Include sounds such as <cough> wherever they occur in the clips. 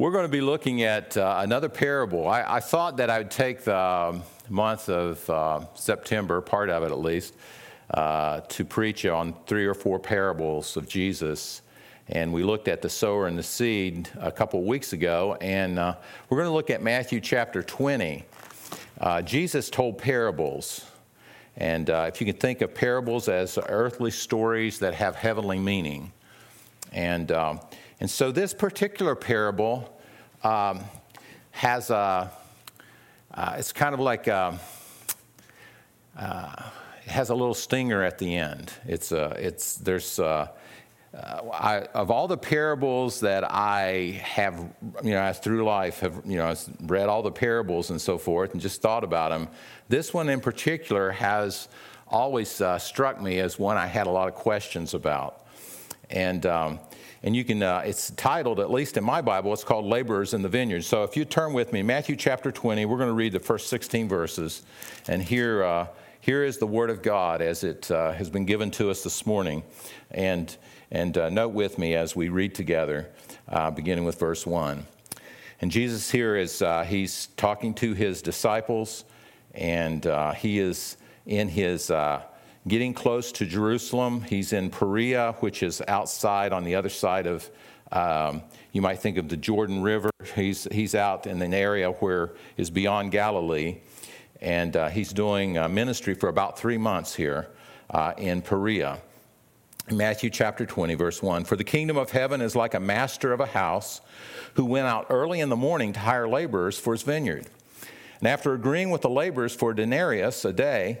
We're going to be looking at uh, another parable. I, I, thought that I would take the month of uh, September, part of it at least, uh, to preach on three or four parables of Jesus. And we looked at the sower and the seed a couple weeks ago, and uh, we're going to look at Matthew chapter 20. Uh, Jesus told parables. And uh, if you can think of parables as earthly stories that have heavenly meaning. And um, and so this particular parable um, has a, uh, it's kind of like a, uh, it has a little stinger at the end. It's, uh, it's, there's, uh, uh, I, of all the parables that I have, you know, through life have, you know, I've read all the parables and so forth and just thought about them, this one in particular has always uh, struck me as one I had a lot of questions about. And um, and you can, uh, it's titled, at least in my Bible, it's called Laborers in the Vineyard. So if you turn with me, Matthew chapter 20, we're going to read the first 16 verses. And here, uh, here is the Word of God as it uh, has been given to us this morning. And, and uh, note with me as we read together, uh, beginning with verse 1. And Jesus here is, uh, he's talking to his disciples, and he is in his getting close to Jerusalem. He's in Perea, which is outside on the other side of, um, you might think of the Jordan River. He's, he's out in an area where is beyond Galilee. And uh, he's doing ministry for about three months here uh, in Perea. Matthew chapter 20, verse 1 For the kingdom of heaven is like a master of a house who went out early in the morning to hire laborers for his vineyard. And after agreeing with the laborers for a denarius a day,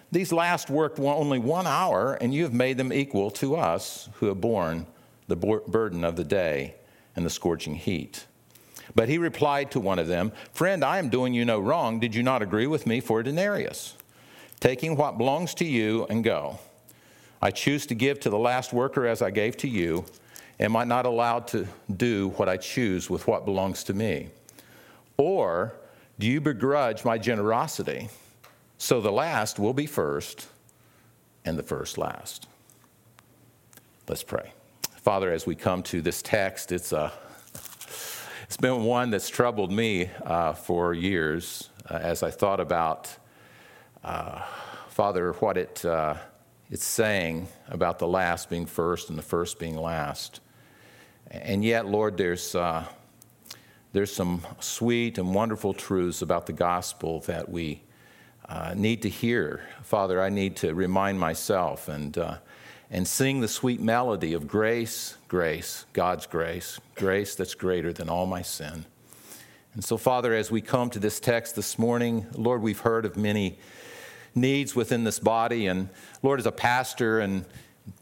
these last worked only one hour, and you have made them equal to us who have borne the burden of the day and the scorching heat. But he replied to one of them, Friend, I am doing you no wrong. Did you not agree with me for a denarius? Taking what belongs to you and go. I choose to give to the last worker as I gave to you. Am I not allowed to do what I choose with what belongs to me? Or do you begrudge my generosity? So the last will be first, and the first last. Let's pray. Father, as we come to this text, it's, a, uh, it's been one that's troubled me uh, for years uh, as I thought about, uh, Father, what it, uh, it's saying about the last being first and the first being last. And yet, Lord, there's, uh, there's some sweet and wonderful truths about the gospel that we uh, need to hear. Father, I need to remind myself and, uh, and sing the sweet melody of grace, grace, God's grace, grace that's greater than all my sin. And so, Father, as we come to this text this morning, Lord, we've heard of many needs within this body. And Lord, as a pastor, and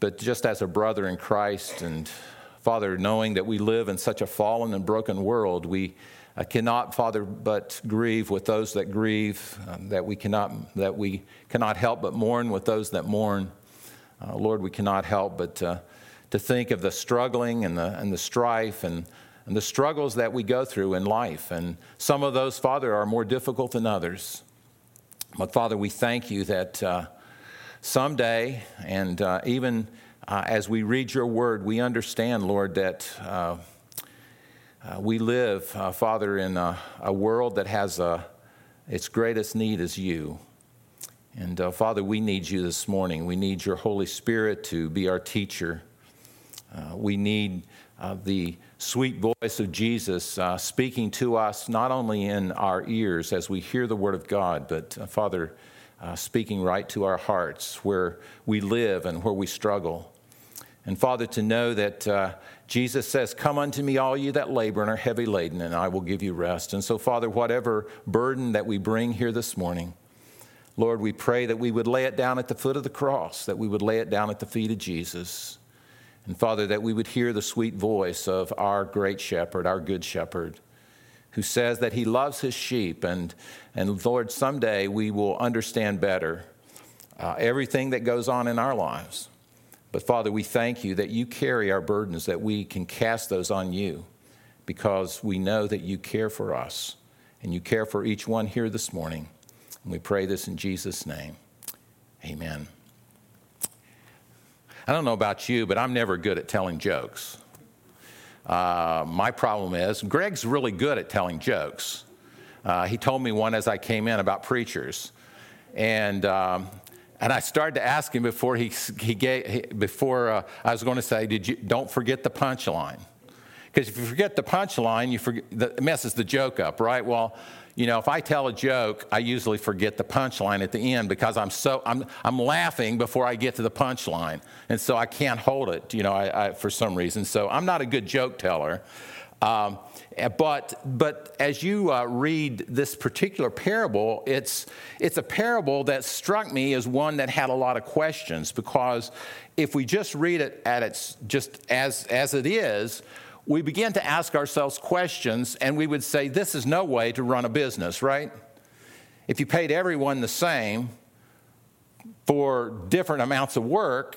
but just as a brother in Christ, and Father, knowing that we live in such a fallen and broken world, we I cannot, Father, but grieve with those that grieve, um, that, we cannot, that we cannot help but mourn with those that mourn. Uh, Lord, we cannot help but uh, to think of the struggling and the, and the strife and, and the struggles that we go through in life. And some of those, Father, are more difficult than others. But, Father, we thank you that uh, someday, and uh, even uh, as we read your word, we understand, Lord, that uh, we live, uh, Father, in a, a, world that has a, its greatest need is you. And uh, Father, we need you this morning. We need your Holy Spirit to be our teacher. Uh, we need uh, the sweet voice of Jesus uh, speaking to us, not only in our ears as we hear the Word of God, but Father, speaking right to our hearts where we live and where we struggle. And Father, to know that uh, Jesus says, Come unto me, all you that labor and are heavy laden, and I will give you rest. And so, Father, whatever burden that we bring here this morning, Lord, we pray that we would lay it down at the foot of the cross, that we would lay it down at the feet of Jesus. And Father, that we would hear the sweet voice of our great shepherd, our good shepherd, who says that he loves his sheep. And, and Lord, someday we will understand better uh, everything that goes on in our lives. But Father, we thank you that you carry our burdens, that we can cast those on you because we know that you care for us and you care for each one here this morning. And we pray this in Jesus' name. Amen. I don't know about you, but I'm never good at telling jokes. Uh, my problem is, Greg's really good at telling jokes. Uh, he told me one as I came in about preachers. And, um, and I started to ask him before, he, he gave, before uh, I was going to say, Did you, don't forget the punchline. Because if you forget the punchline, you forget, messes the joke up, right? Well, you know, if I tell a joke, I usually forget the punchline at the end because I'm so I'm I'm laughing before I get to the punchline, and so I can't hold it. You know, I, I, for some reason. So I'm not a good joke teller. Um, but but as you uh, read this particular parable, it's it's a parable that struck me as one that had a lot of questions because if we just read it at its just as as it is we begin to ask ourselves questions and we would say, This is no way to run a business, right? If you paid everyone the same for different amounts of work,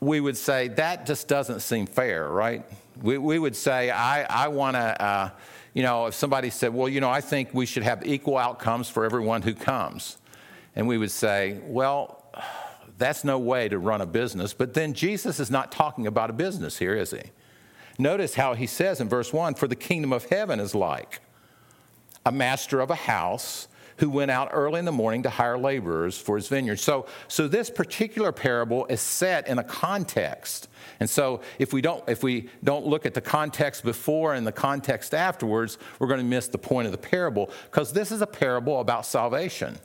we would say that just doesn't seem fair, right? We, we would say, I, I want to, uh, you know, if somebody said, Well, you know, I think we should have equal outcomes for everyone who comes. And we would say, Well, that's no way to run a business. But then Jesus is not talking about a business here, is he? Notice how he says in verse 1 For the kingdom of heaven is like a master of a house who went out early in the morning to hire laborers for his vineyard. So, so this particular parable is set in a context. And so if we don't if we don't look at the context before and the context afterwards, we're going to miss the point of the parable because this is a parable about salvation.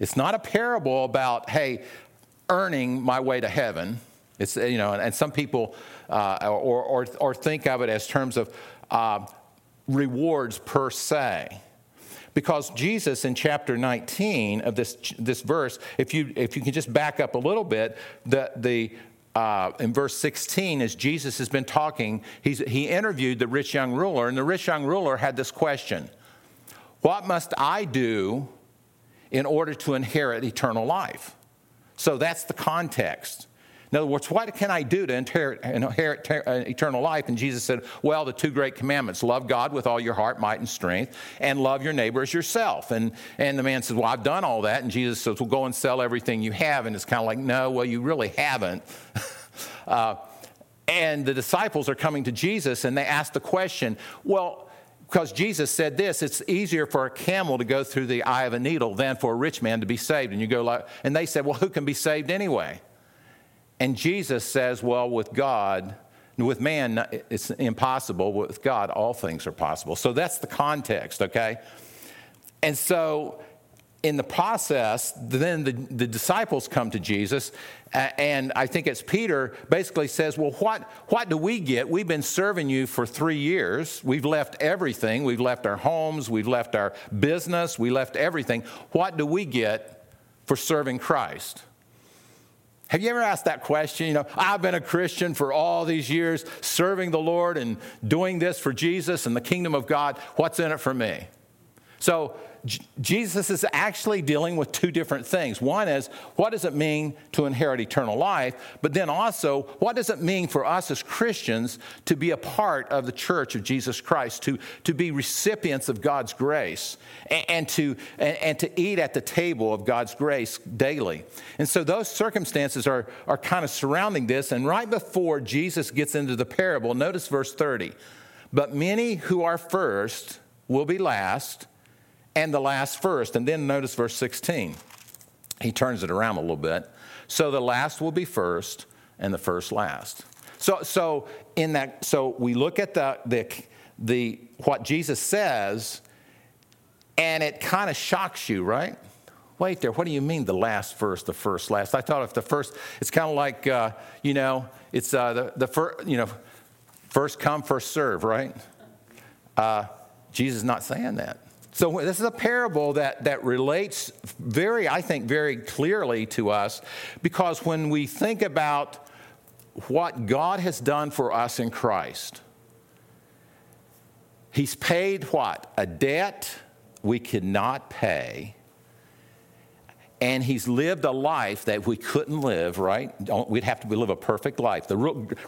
It's not a parable about, hey, earning my way to heaven. It's, you know, and some people uh, or, or, or, think of it as terms of uh, rewards per se. Because Jesus in chapter 19 of this, this verse, if you, if you can just back up a little bit, the, the, uh, in verse 16, as Jesus has been talking, he interviewed the rich young ruler, and the rich young ruler had this question What must I do in order to inherit eternal life? So that's the context. In other words, what can I do to inherit, inherit uh, eternal life? And Jesus said, Well, the two great commandments love God with all your heart, might, and strength, and love your neighbor as yourself. And, and the man says, Well, I've done all that. And Jesus says, Well, go and sell everything you have. And it's kind of like, No, well, you really haven't. <laughs> uh, and the disciples are coming to Jesus and they ask the question, Well, because Jesus said this, it's easier for a camel to go through the eye of a needle than for a rich man to be saved. And you go like, and they said, Well, who can be saved anyway? And Jesus says, well, with God, with man, it's impossible. With God, all things are possible. So that's the context, okay? And so in the process, then the, the disciples come to Jesus, and I think it's Peter basically says, Well, what, what do we get? We've been serving you for three years. We've left everything. We've left our homes. We've left our business. We left everything. What do we get for serving Christ? Have you ever asked that question? You know, I've been a Christian for all these years, serving the Lord and doing this for Jesus and the kingdom of God. What's in it for me? So, Jesus is actually dealing with two different things. One is, what does it mean to inherit eternal life? But then also, what does it mean for us as Christians to be a part of the church of Jesus Christ, to, to be recipients of God's grace, and, and to, and, and, to eat at the table of God's grace daily? And so those circumstances are, are kind of surrounding this. And right before Jesus gets into the parable, notice verse 30. But many who are first will be last and the last first. And then notice verse 16. He turns it around a little bit. So the last will be first, and the first last. So, so in that, so we look at the, the, the what Jesus says, and it kind of shocks you, right? Wait there, what do you mean the last first, the first last? I thought if the first, it's kind of like, uh, you know, it's uh, the, the first, you know, first come, first serve, right? Uh, Jesus is not saying that. So this is a parable that, that relates very, I think, very clearly to us because when we think about what God has done for us in Christ, He's paid what? A debt we could not pay. And he's lived a life that we couldn't live, right? We'd have to live a perfect life. The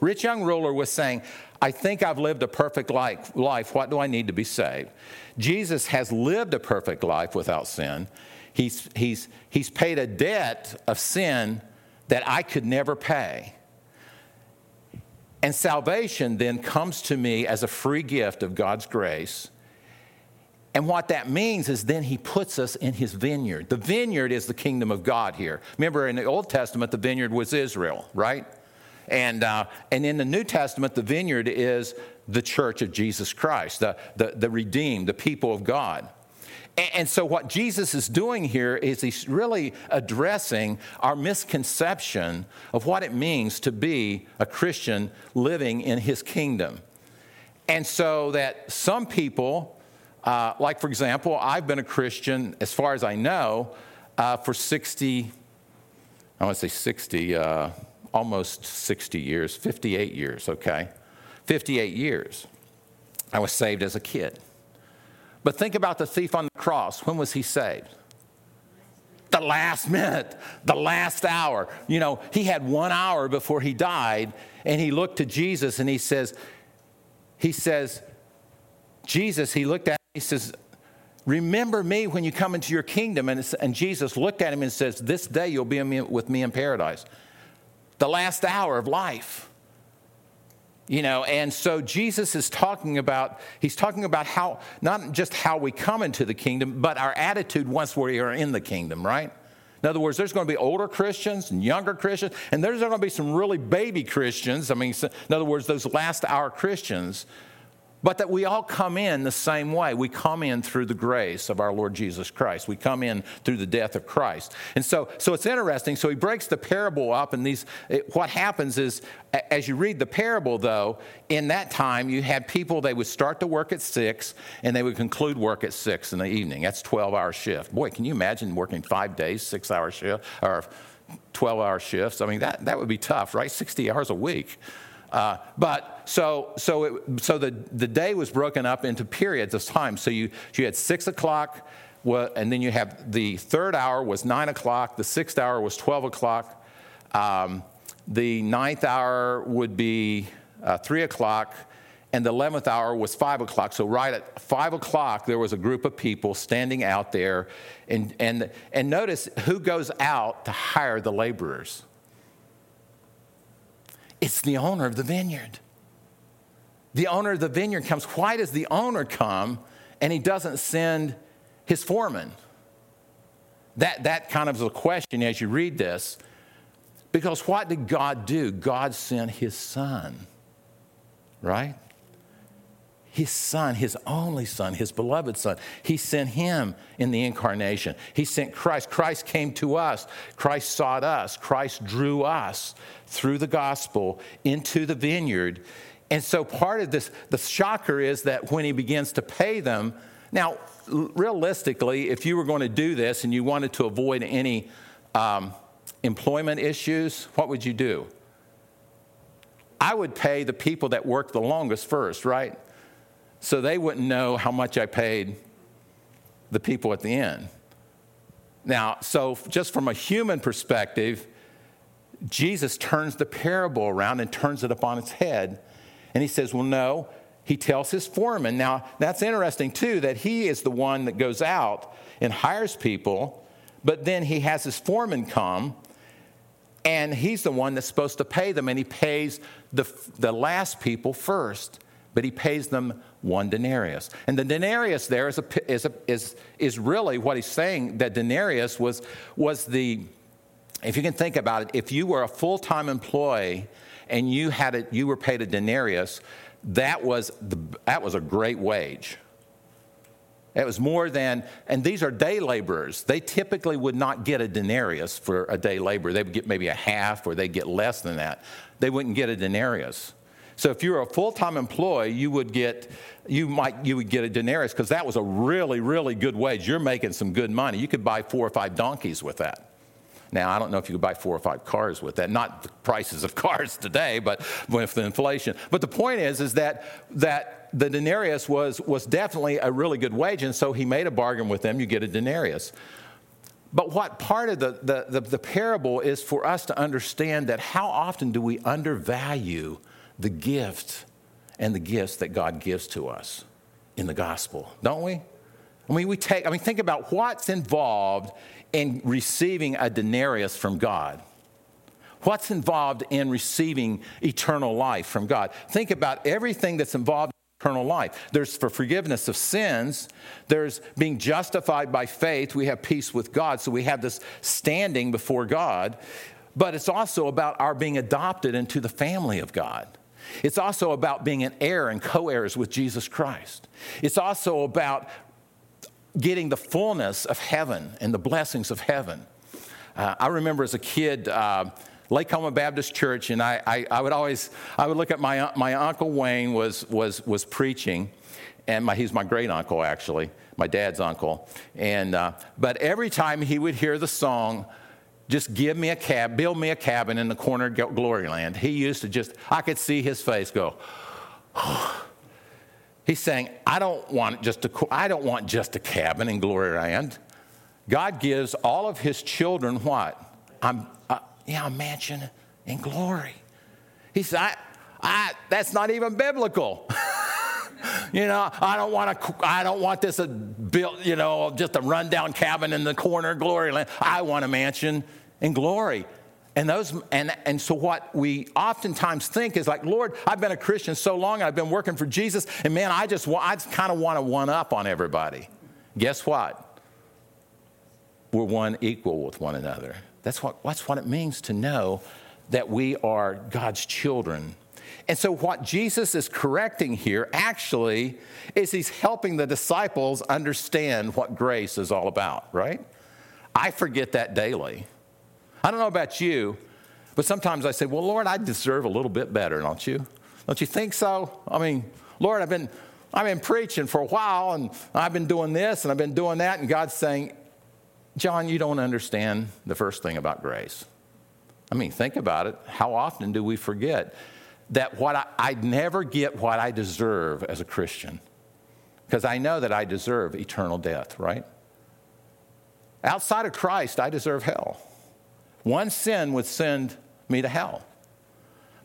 rich young ruler was saying, I think I've lived a perfect life. What do I need to be saved? Jesus has lived a perfect life without sin. He's, he's, he's paid a debt of sin that I could never pay. And salvation then comes to me as a free gift of God's grace. And what that means is then he puts us in his vineyard. The vineyard is the kingdom of God here. Remember, in the Old Testament, the vineyard was Israel, right? And, uh, and in the New Testament, the vineyard is the church of Jesus Christ, the, the, the redeemed, the people of God. And, and so, what Jesus is doing here is he's really addressing our misconception of what it means to be a Christian living in his kingdom. And so, that some people, uh, like for example, I've been a Christian, as far as I know, uh, for 60, I want to say 60, uh, almost 60 years, 58 years, okay? 58 years. I was saved as a kid. But think about the thief on the cross. When was he saved? The last minute, the last hour. You know, he had one hour before he died, and he looked to Jesus and he says, he says, Jesus, he looked at him, he says, Remember me when you come into your kingdom. And, and Jesus looked at him and says, This day you'll be with me in paradise the last hour of life. You know, and so Jesus is talking about, he's talking about how, not just how we come into the kingdom, but our attitude once we are in the kingdom, right? In other words, there's going to be older Christians and younger Christians, and there's going to be some really baby Christians. I mean, in other words, those last hour Christians but that we all come in the same way. We come in through the grace of our Lord Jesus Christ. We come in through the death of Christ. And so, so it's interesting. So he breaks the parable up, and these, it, what happens is, as you read the parable, though, in that time, you had people, they would start to work at six, and they would conclude work at six in the evening. That's 12 hour shift. Boy, can you imagine working five days, six hour shift, or 12 hour shifts? I mean, that, that would be tough, right? 60 hours a week. Uh, but so, so, it, so the, the day was broken up into periods of time. So you, you had six o'clock, and then you have the third hour was nine o'clock, the sixth hour was 12 o'clock, um, the ninth hour would be uh, three o'clock, and the 11th hour was 5 o'clock. So, right at 5 o'clock, there was a group of people standing out there. And, and, and notice who goes out to hire the laborers? It's the owner of the vineyard. The owner of the vineyard comes. Why does the owner come and he doesn't send his foreman? That, that kind of is a question as you read this. Because what did God do? God sent his son, right? His son, his only son, his beloved son. He sent him in the incarnation. He sent Christ. Christ came to us. Christ sought us. Christ drew us through the gospel into the vineyard. And so part of this, the shocker is that when he begins to pay them, now, realistically, if you were going to do this and you wanted to avoid any um, employment issues, what would you do? I would pay the people that worked the longest first, right? So they wouldn't know how much I paid the people at the end. Now, so just from a human perspective, Jesus turns the parable around and turns it upon its head. And he says, Well, no. He tells his foreman. Now, that's interesting too, that he is the one that goes out and hires people, but then he has his foreman come, and he's the one that's supposed to pay them, and he pays the, the last people first, but he pays them one denarius. And the denarius there is, a, is, a, is, is really what he's saying that denarius was, was the if you can think about it, if you were a full time employee and you, had a, you were paid a denarius, that was, the, that was a great wage. It was more than, and these are day laborers. They typically would not get a denarius for a day labor. They would get maybe a half or they'd get less than that. They wouldn't get a denarius. So if you're a full-time employee, you would get you might you would get a denarius because that was a really really good wage. You're making some good money. You could buy four or five donkeys with that. Now, I don't know if you could buy four or five cars with that. Not the prices of <laughs> cars today, but with the inflation. But the point is, is that that the denarius was was definitely a really good wage, and so he made a bargain with them. You get a denarius. But what part of the, the, the, the parable is for us to understand that how often do we undervalue the gift and the gifts that God gives to us in the gospel, don't we? I mean, we take, I mean, think about what's involved in receiving a denarius from God. What's involved in receiving eternal life from God? Think about everything that's involved in eternal life. There's for forgiveness of sins, there's being justified by faith. We have peace with God, so we have this standing before God. But it's also about our being adopted into the family of God. It's also about being an heir and co heirs with Jesus Christ. It's also about getting the fullness of heaven and the blessings of heaven. Uh, I remember as a kid, uh, Lake Como Baptist Church, and I, I, I, would always, I would look at my, my uncle Wayne was, was, was preaching, and my, he's my great uncle actually, my dad's uncle. And, uh, but every time he would hear the song, just give me a cab, build me a cabin in the corner of Gloryland. He used to just, I could see his face go. <sighs> He's saying, I don't want just a, I don't want just a cabin in Gloryland. God gives all of his children what? I'm, uh, yeah, a mansion in glory. He said, I, I, that's not even biblical. <laughs> you know, I don't want to, I don't want this a built, you know, just a rundown cabin in the corner of Gloryland. I want a mansion in glory. And those and and so what we oftentimes think is like, Lord, I've been a Christian so long, I've been working for Jesus, and man, I just I kind of want to one up on everybody. Guess what? We're one equal with one another. That's what that's what it means to know that we are God's children and so, what Jesus is correcting here actually is he's helping the disciples understand what grace is all about, right? I forget that daily. I don't know about you, but sometimes I say, Well, Lord, I deserve a little bit better, don't you? Don't you think so? I mean, Lord, I've been, I've been preaching for a while and I've been doing this and I've been doing that, and God's saying, John, you don't understand the first thing about grace. I mean, think about it. How often do we forget? That what I, I never get what I deserve as a Christian because I know that I deserve eternal death, right? Outside of Christ, I deserve hell. One sin would send me to hell.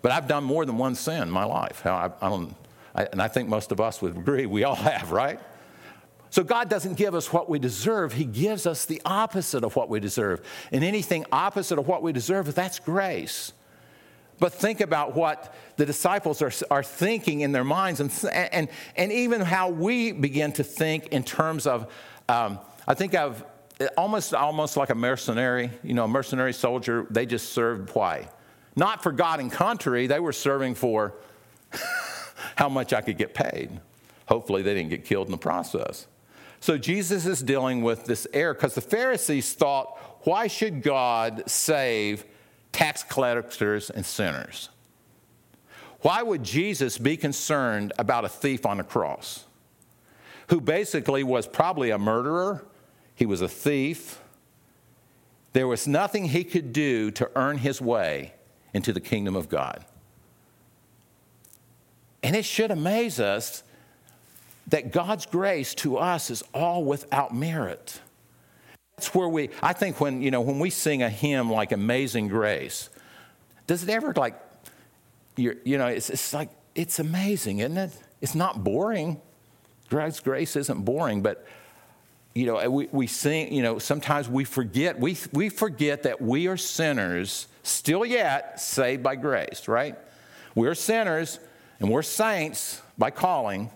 But I've done more than one sin in my life. I, I don't, I, and I think most of us would agree we all <laughs> have, right? So God doesn't give us what we deserve, He gives us the opposite of what we deserve. And anything opposite of what we deserve, that's grace. But think about what the disciples are, are thinking in their minds, and, and, and even how we begin to think in terms of, um, I think of almost, almost like a mercenary, you know, a mercenary soldier, they just served why? Not for God and country, they were serving for <laughs> how much I could get paid. Hopefully, they didn't get killed in the process. So, Jesus is dealing with this error because the Pharisees thought, why should God save tax collectors and sinners. Why would Jesus be concerned about a thief on the cross who basically was probably a murderer? He was a thief. There was nothing he could do to earn his way into the kingdom of God. And it should amaze us that God's grace to us is all without merit. That's where we, I think when, you know, when we sing a hymn like Amazing Grace, does it ever like, you know, it's, it's like, it's amazing, isn't it? It's not boring. God's grace isn't boring, but, you know, we, we sing, you know, sometimes we forget, we, we forget that we are sinners, still yet saved by grace, right? We're sinners and we're saints by calling.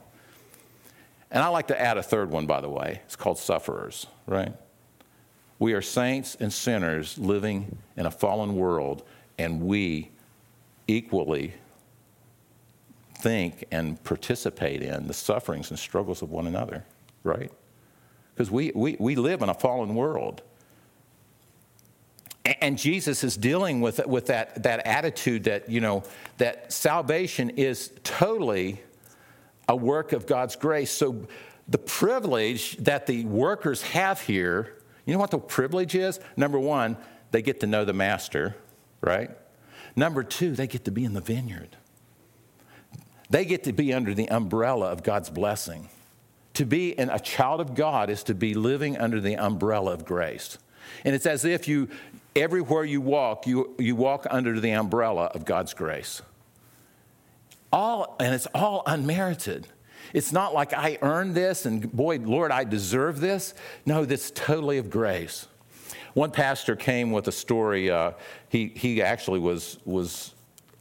And I like to add a third one, by the way. It's called sufferers, right? We are saints and sinners living in a fallen world, and we equally think and participate in the sufferings and struggles of one another, right? Because we, we, we live in a fallen world. And Jesus is dealing with, with that, that attitude that, you know, that salvation is totally a work of God's grace. So the privilege that the workers have here, you know what the privilege is? Number one, they get to know the master, right? Number two, they get to be in the vineyard. They get to be under the umbrella of God's blessing. To be a child of God is to be living under the umbrella of grace. And it's as if you, everywhere you walk, you, you walk under the umbrella of God's grace. All, and it's all unmerited. It's not like I earned this and boy, Lord, I deserve this. No, this totally of grace. One pastor came with a story. Uh, he, he actually was, was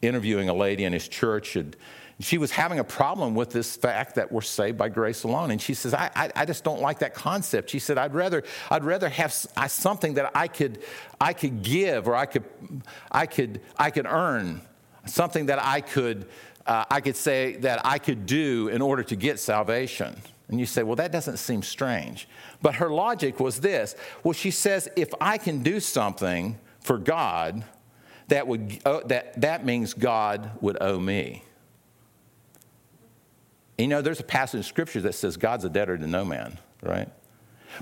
interviewing a lady in his church. And she was having a problem with this fact that we're saved by grace alone. And she says, I, I, I just don't like that concept. She said, I'd rather, I'd rather have something that I could, I could give or I could, I could, I could earn, something that I could, uh, I could say that I could do in order to get salvation. And you say, well, that doesn't seem strange. But her logic was this well, she says, if I can do something for God, that, would, uh, that, that means God would owe me. You know, there's a passage in Scripture that says God's a debtor to no man, right?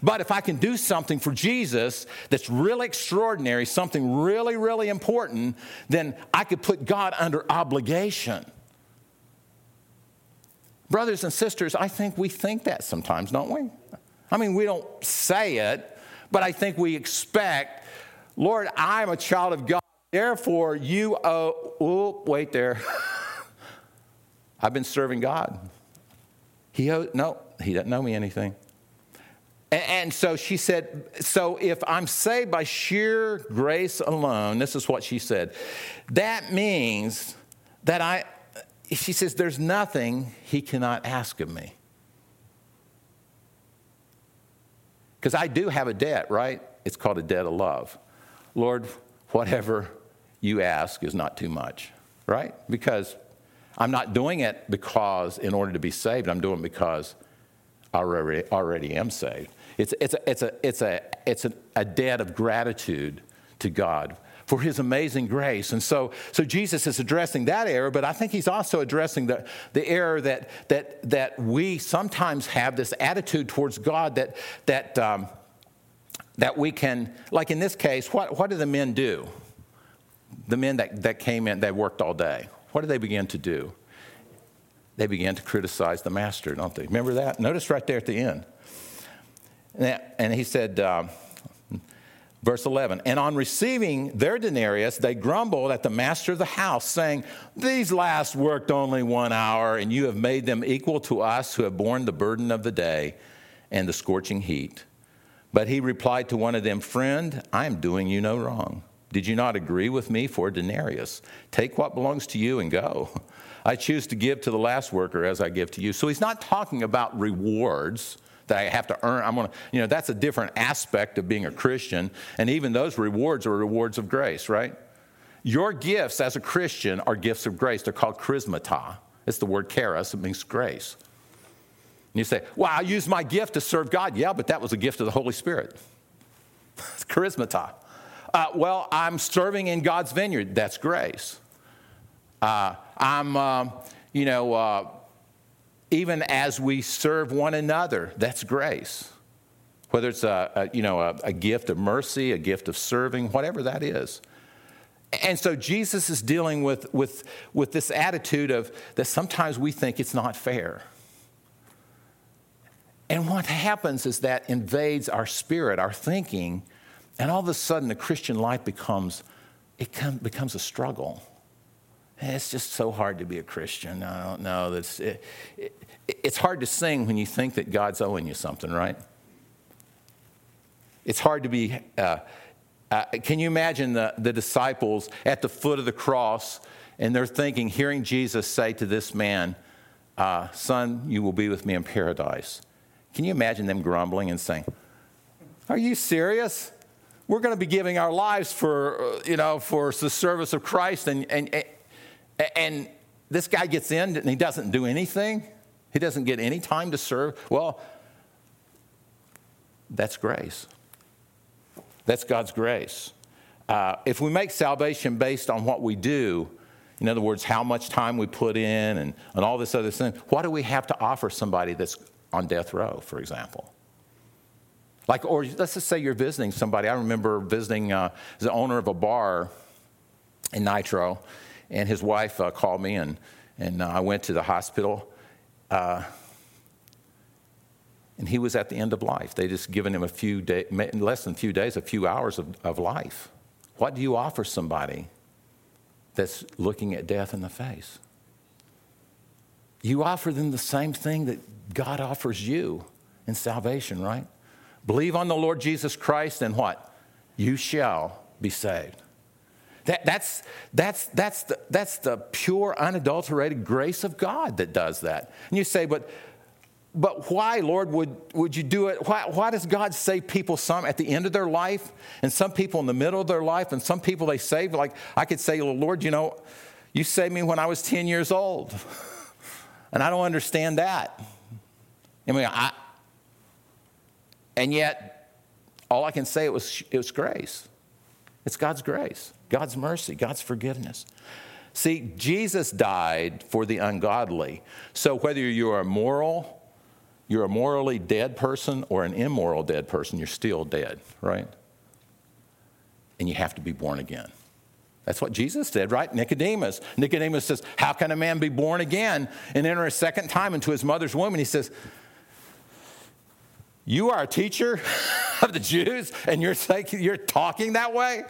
But if I can do something for Jesus that's really extraordinary, something really, really important, then I could put God under obligation. Brothers and sisters, I think we think that sometimes, don't we? I mean, we don't say it, but I think we expect, Lord, I'm a child of God, therefore you owe, oh, wait there. <laughs> I've been serving God. He owes, no, he doesn't know me anything. And so she said, So if I'm saved by sheer grace alone, this is what she said, that means that I, she says, there's nothing he cannot ask of me. Because I do have a debt, right? It's called a debt of love. Lord, whatever you ask is not too much, right? Because I'm not doing it because, in order to be saved, I'm doing it because I already, already am saved. It's, it's, a, it's, a, it's, a, it's a, a debt of gratitude to God for his amazing grace. And so, so Jesus is addressing that error, but I think he's also addressing the, the error that, that, that we sometimes have this attitude towards God that, that, um, that we can, like in this case, what, what do the men do? The men that, that came in, that worked all day what did they begin to do? They began to criticize the master, don't they? Remember that? Notice right there at the end. And he said, uh, verse 11, and on receiving their denarius, they grumbled at the master of the house, saying, These last worked only one hour, and you have made them equal to us who have borne the burden of the day and the scorching heat. But he replied to one of them, Friend, I am doing you no wrong. Did you not agree with me for a denarius? Take what belongs to you and go. <laughs> I choose to give to the last worker as I give to you. So he's not talking about rewards that I have to earn. I'm gonna, you know, that's a different aspect of being a Christian. And even those rewards are rewards of grace, right? Your gifts as a Christian are gifts of grace. They're called charismata. It's the word charis, it means grace. And you say, Well, I used my gift to serve God. Yeah, but that was a gift of the Holy Spirit. <laughs> it's charismata. Uh, well, I'm serving in God's vineyard. That's grace. Uh, I'm, uh, you know, uh, even as we serve one another, that's grace. Whether it's a, a you know a, a gift of mercy, a gift of serving, whatever that is. And so Jesus is dealing with, with, with this attitude of that sometimes we think it's not fair. And what happens is that invades our spirit, our thinking, and all of a sudden, the Christian life becomes, it becomes a struggle. It's just so hard to be a Christian. I don't know. It, it, it's hard to sing when you think that God's owing you something, right? It's hard to be. Uh, uh, can you imagine the, the disciples at the foot of the cross and they're thinking, hearing Jesus say to this man, uh, Son, you will be with me in paradise? Can you imagine them grumbling and saying, Are you serious? we're going to be giving our lives for, uh, you know, for the service of Christ. And, and, And this guy gets in and he doesn't do anything. He doesn't get any time to serve. Well, that's grace. That's God's grace. Uh, if we make salvation based on what we do, in other words, how much time we put in and, and all this other thing, what do we have to offer somebody that's on death row, for example? Like, or let's just say you're visiting somebody. I remember visiting uh, the owner of a bar in Nitro, and his wife uh, called me, and, and uh, I went to the hospital. Uh, and he was at the end of life. They just given him a few days, less than a few days, a few hours of, of life. What do you offer somebody that's looking at death in the face? You offer them the same thing that God offers you in salvation, right? Believe on the Lord Jesus Christ, and what? You shall be saved. That, that's, that's, that's, the, that's the pure, unadulterated grace of God that does that. And you say, but, but why, Lord, would, would you do it? Why, why does God save people some at the end of their life and some people in the middle of their life and some people they save? Like I could say, Lord, you know, you saved me when I was 10 years old. <laughs> and I don't understand that. I mean, I, and yet, all I can say it was, it was grace. It's God's grace, God's mercy, God's forgiveness. See, Jesus died for the ungodly. So whether you're a moral, you're a morally dead person or an immoral dead person, you're still dead, right? And you have to be born again. That's what Jesus did, right? Nicodemus. Nicodemus says, How can a man be born again and enter a second time into his mother's womb? And he says, you are a teacher <laughs> of the Jews and you're, you're talking that way?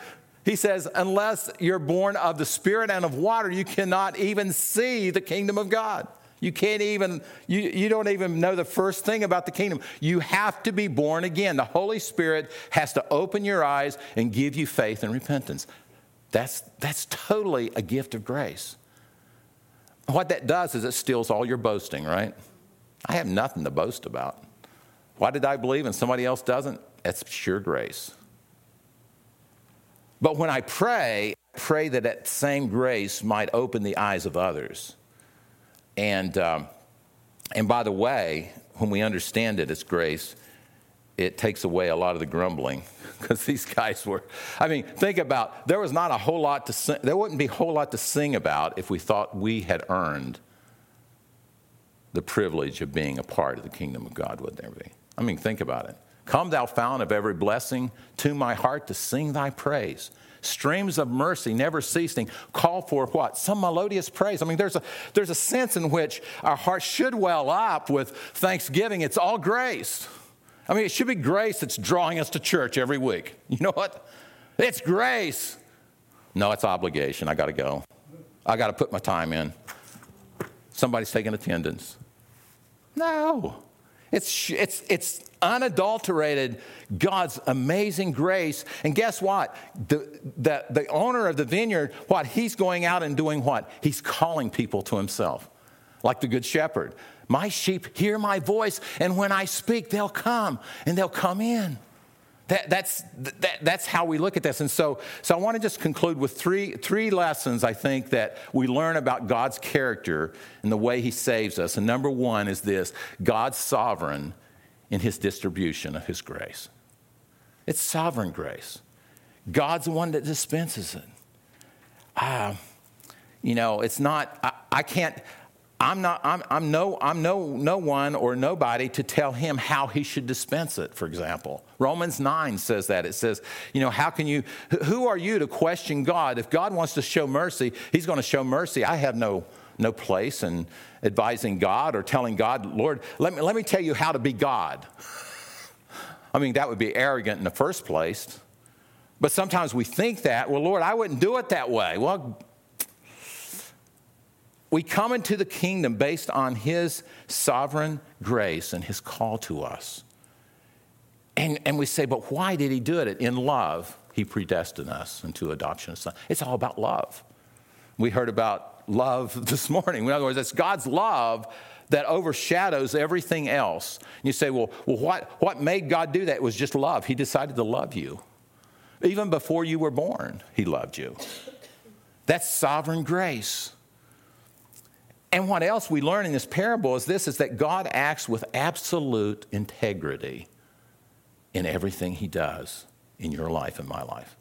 He says, unless you're born of the Spirit and of water, you cannot even see the kingdom of God. You can't even, you, you don't even know the first thing about the kingdom. You have to be born again. The Holy Spirit has to open your eyes and give you faith and repentance. That's, that's totally a gift of grace. What that does is it steals all your boasting, right? I have nothing to boast about. Why did I believe and somebody else doesn't? That's pure grace. But when I pray, I pray that that same grace might open the eyes of others. And, um, and by the way, when we understand it as grace, it takes away a lot of the grumbling <laughs> because these guys were i mean think about there was not a whole lot to sing there wouldn't be a whole lot to sing about if we thought we had earned the privilege of being a part of the kingdom of god would there be I mean, think about it. Come, thou fount of every blessing, to my heart to sing thy praise. Streams of mercy never ceasing. Call for what? Some melodious praise. I mean, there's a, there's a sense in which our hearts should well up with thanksgiving. It's all grace. I mean, it should be grace that's drawing us to church every week. <laughs> You know what? It's grace. No, it's obligation. I got to go. I got to put my time in. Somebody's taking attendance. No. It's, it's, it's unadulterated God's amazing grace. And guess what? The, the, the owner of the vineyard, what? He's going out and doing what? He's calling people to himself, like the good shepherd. My sheep hear my voice, and when I speak, they'll come and they'll come in. That, that's, that, that's how we look at this. And so, so I want to just conclude with three, three lessons I think that we learn about God's character and the way He saves us. And number one is this God's sovereign in His distribution of His grace. It's sovereign grace. God's the one that dispenses it. Uh, you know, it's not, I, I can't, I'm, not, I'm, I'm, no, I'm no, no one or nobody to tell him how he should dispense it, for example. Romans 9 says that. It says, you know, how can you, who are you to question God? If God wants to show mercy, he's going to show mercy. I have no, no place in advising God or telling God, Lord, let me, let me tell you how to be God. I mean, that would be arrogant in the first place. But sometimes we think that, well, Lord, I wouldn't do it that way. Well, we come into the kingdom based on his sovereign grace and his call to us. And, and we say, but why did he do it? In love, he predestined us into adoption of son. It's all about love. We heard about love <laughs> this morning. In other words, it's God's love that overshadows everything else. And you say, well, well what, what made God do that? It was just love. He decided to love you. Even before you were born, he loved you. That's sovereign grace. And what else we learn in this parable is this is that God acts with absolute integrity in everything he does in your life and my life.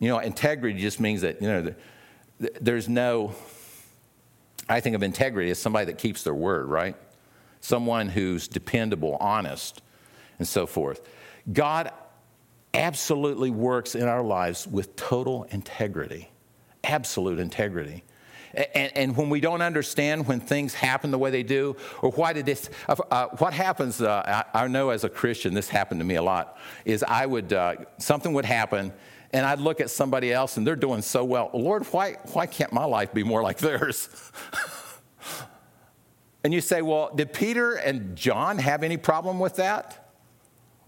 You know, integrity just means that, you know, there's no, I think of integrity as somebody that keeps their word, right? Someone who's dependable, honest, and so forth. God absolutely works in our lives with total integrity, absolute integrity. And, and, when we don't understand when things happen the way they do, or why did this, uh, uh, what happens, uh, I, I, know as a Christian, this happened to me a lot, is I would, uh, something would happen, and I'd look at somebody else and they're doing so well. Lord, why, why can't my life be more like theirs? <laughs> and you say, well, did Peter and John have any problem with that?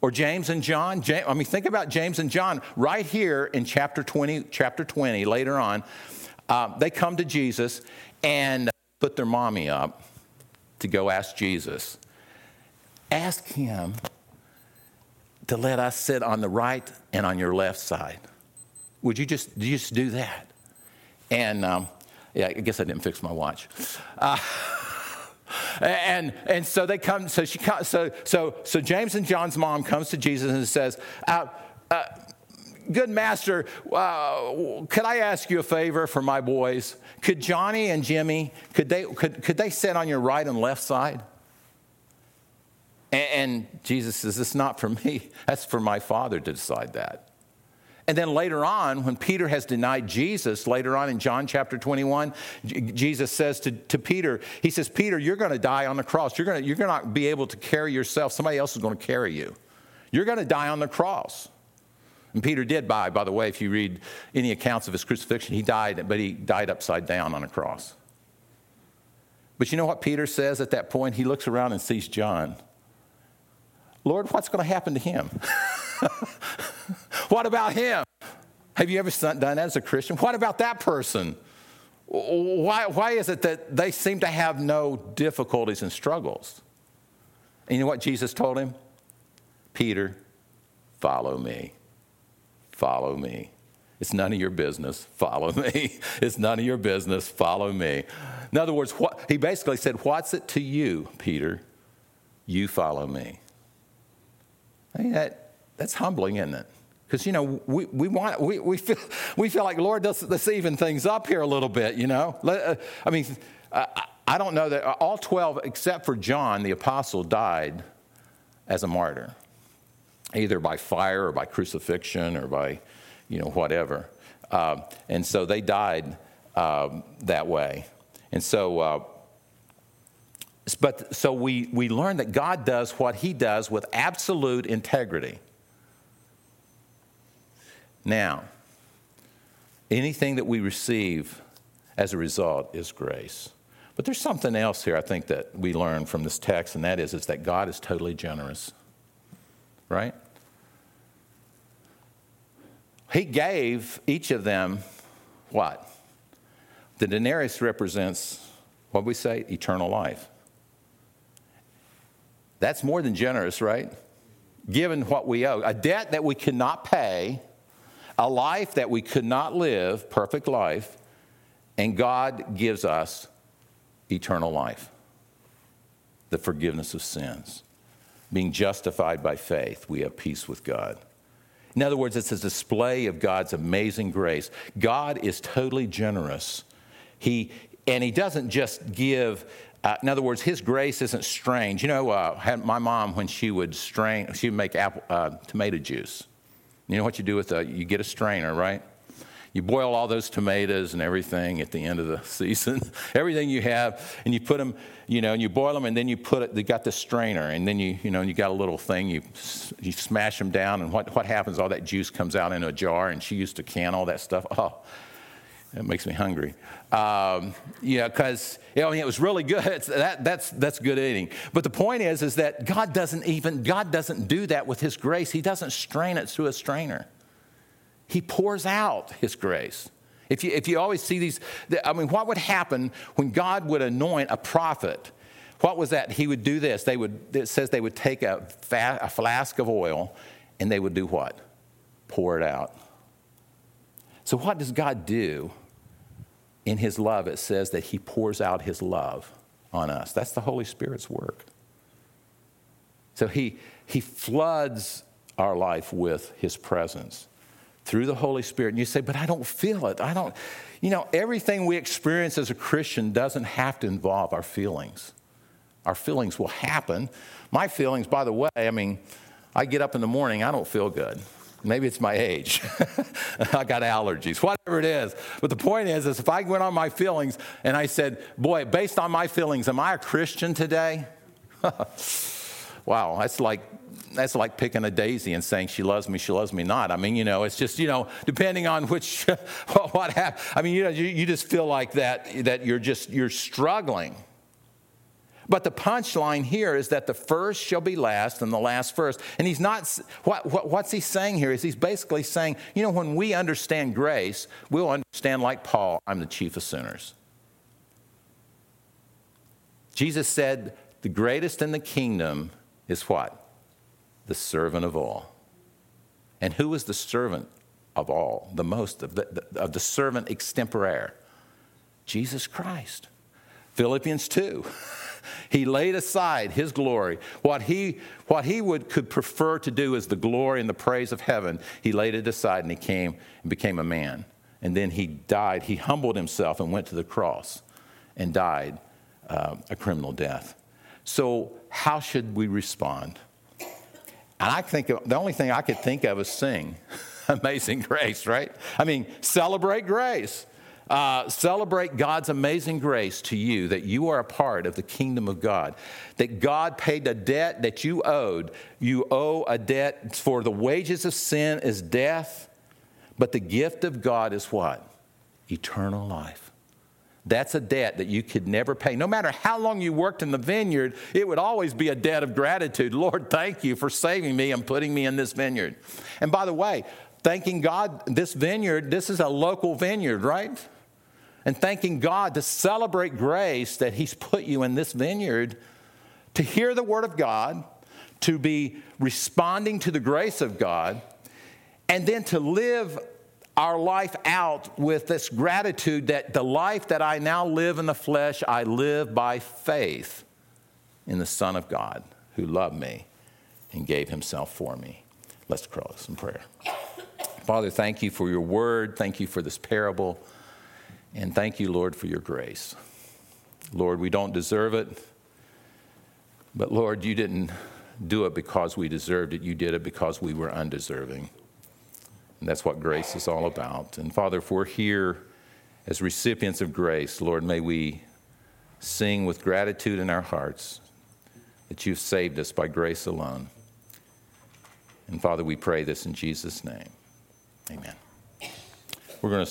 Or James and John? James, I mean, think about James and John right here in chapter 20, chapter 20, later on. Uh, they come to Jesus and put their mommy up to go ask Jesus. Ask him to let us sit on the right and on your left side. Would you just, you just do that? And um, yeah, I guess I didn't fix my watch. Uh, <laughs> and, and so they come, so she so, so, so James and John's mom comes to Jesus and says, uh, uh, Good master, uh, could I ask you a favor for my boys? Could Johnny and Jimmy, could they, could, could they sit on your right and left side? And, and Jesus says, It's not for me. <laughs> That's for my father to decide that. And then later on, when Peter has denied Jesus, later on in John chapter 21, Jesus says to, to Peter, He says, Peter, you're going to die on the cross. You're going you're to not be able to carry yourself. Somebody else is going to carry you. You're going to die on the cross. And Peter did die, by the way, if you read any accounts of his crucifixion, he died, but he died upside down on a cross. But you know what Peter says at that point? He looks around and sees John. Lord, what's going to happen to him? <laughs> what about him? Have you ever done that as a Christian? What about that person? Why, why is it that they seem to have no difficulties and struggles? And you know what Jesus told him? Peter, follow me. Follow me. It's none of your business. Follow me. <laughs> It's none of your business. Follow me. In other words, what, he basically said, What's it to you, Peter? You follow me. I mean, that, that's humbling, isn't it? Because, you know, we, we, want, we, we, feel, <laughs> we feel like, Lord, let's, let's even things up here a little bit, you know? Uh, I mean, I don't know that all 12, except for John, the apostle, died as a martyr, either by fire or by crucifixion or by, you know, whatever. Uh, and so they died um, that way. And so, uh, but so we, we learn that God does what he does with absolute integrity. Now, anything that we receive as a result is grace. But there's something else here I think that we learn from this text, and that is, is that God is totally generous. Right? He gave each of them what? The denarius represents, what we say, eternal life. That's more than generous, right? Given what we owe, a debt that we cannot pay, a life that we could not live, perfect life, and God gives us eternal life, the forgiveness of sins. Being justified by faith, we have peace with God. In other words, it's a display of God's amazing grace. God is totally generous. He, and He doesn't just give uh, in other words, his grace isn't strange. You know, uh, my mom, when she would strain, she would make apple, uh, tomato juice. You know what you do with a, you get a strainer, right? You boil all those tomatoes and everything at the end of the <laughs> season, everything you have, and you put them, you know, and you boil them, and then you put it, they got the strainer, and then you, you know, you got a little thing, you, you smash them down, and what, what happens? All that juice comes out in a jar, and she used to can all that stuff. Oh, that makes me hungry. Um, yeah, because you know, I mean, it was really good. <laughs> It's, that, that's, that's good eating. But the point is, is that God doesn't even God doesn't do that with His grace. He doesn't strain it through a strainer. He pours out His grace. If you, if you always see these, I mean, what would happen when God would anoint a prophet? What was that? He would do this. They would. It says they would take a, fa- a flask of oil, and they would do what? Pour it out. So what does God do in his love, it says that he pours out his love on us. That's the Holy Spirit's work. So he, he floods our life with his presence through the Holy Spirit. And you say, but I don't feel it. I don't, you know, everything we experience as a Christian doesn't have to involve our feelings. Our feelings will happen. My feelings, by the way, I mean, I get up in the morning, I don't feel good. Maybe it's my age. <laughs> I got allergies, whatever it is. But the point is, is if I went on my feelings and I said, boy, based on my feelings, am I a Christian today? <laughs> wow, that's like that's like picking a daisy and saying she loves me, she loves me not. I mean, you know, it's just, you know, depending on which, <laughs> what happened. I mean, you know, you, you just feel like that, that you're just, you're struggling. But the punchline here is that the first shall be last and the last first. And he's not, what, what, what's he saying here is he's basically saying, you know, when we understand grace, we'll understand like Paul, I'm the chief of sinners. Jesus said, the greatest in the kingdom is what? The servant of all. And who is the servant of all, the most of the, of the servant extempore? Jesus Christ. Philippians 2. <laughs> he laid aside his glory. What he, what he would, could prefer to do is the glory and the praise of heaven. He laid it aside and he came and became a man. And then he died. He humbled himself and went to the cross and died uh, a criminal death. So, how should we respond? And I think the only thing I could think of is sing <laughs> Amazing Grace, right? I mean, celebrate grace. Uh, celebrate God's amazing grace to you that you are a part of the kingdom of God, that God paid a debt that you owed. You owe a debt for the wages of sin is death, but the gift of God is what? Eternal life. That's a debt that you could never pay. No matter how long you worked in the vineyard, it would always be a debt of gratitude. Lord, thank you for saving me and putting me in this vineyard. And by the way, thanking God, this vineyard, this is a local vineyard, right? and thanking God to celebrate grace that He's put you in this vineyard to hear the Word of God, to be responding to the grace of God, and then to live our life out with this gratitude that the life that I now live in the flesh, I live by faith in the Son of God who loved me and gave Himself for me. Let's close in prayer. Father, thank you for your word. Thank you for this parable. And thank you, Lord, for your grace. Lord, we don't deserve it, but Lord, you didn't do it because we deserved it. You did it because we were undeserving. And that's what grace is all about. And Father, if we're here as recipients of grace, Lord, may we sing with gratitude in our hearts that you've saved us by grace alone. And Father, we pray this in Jesus' name. Amen. We're going to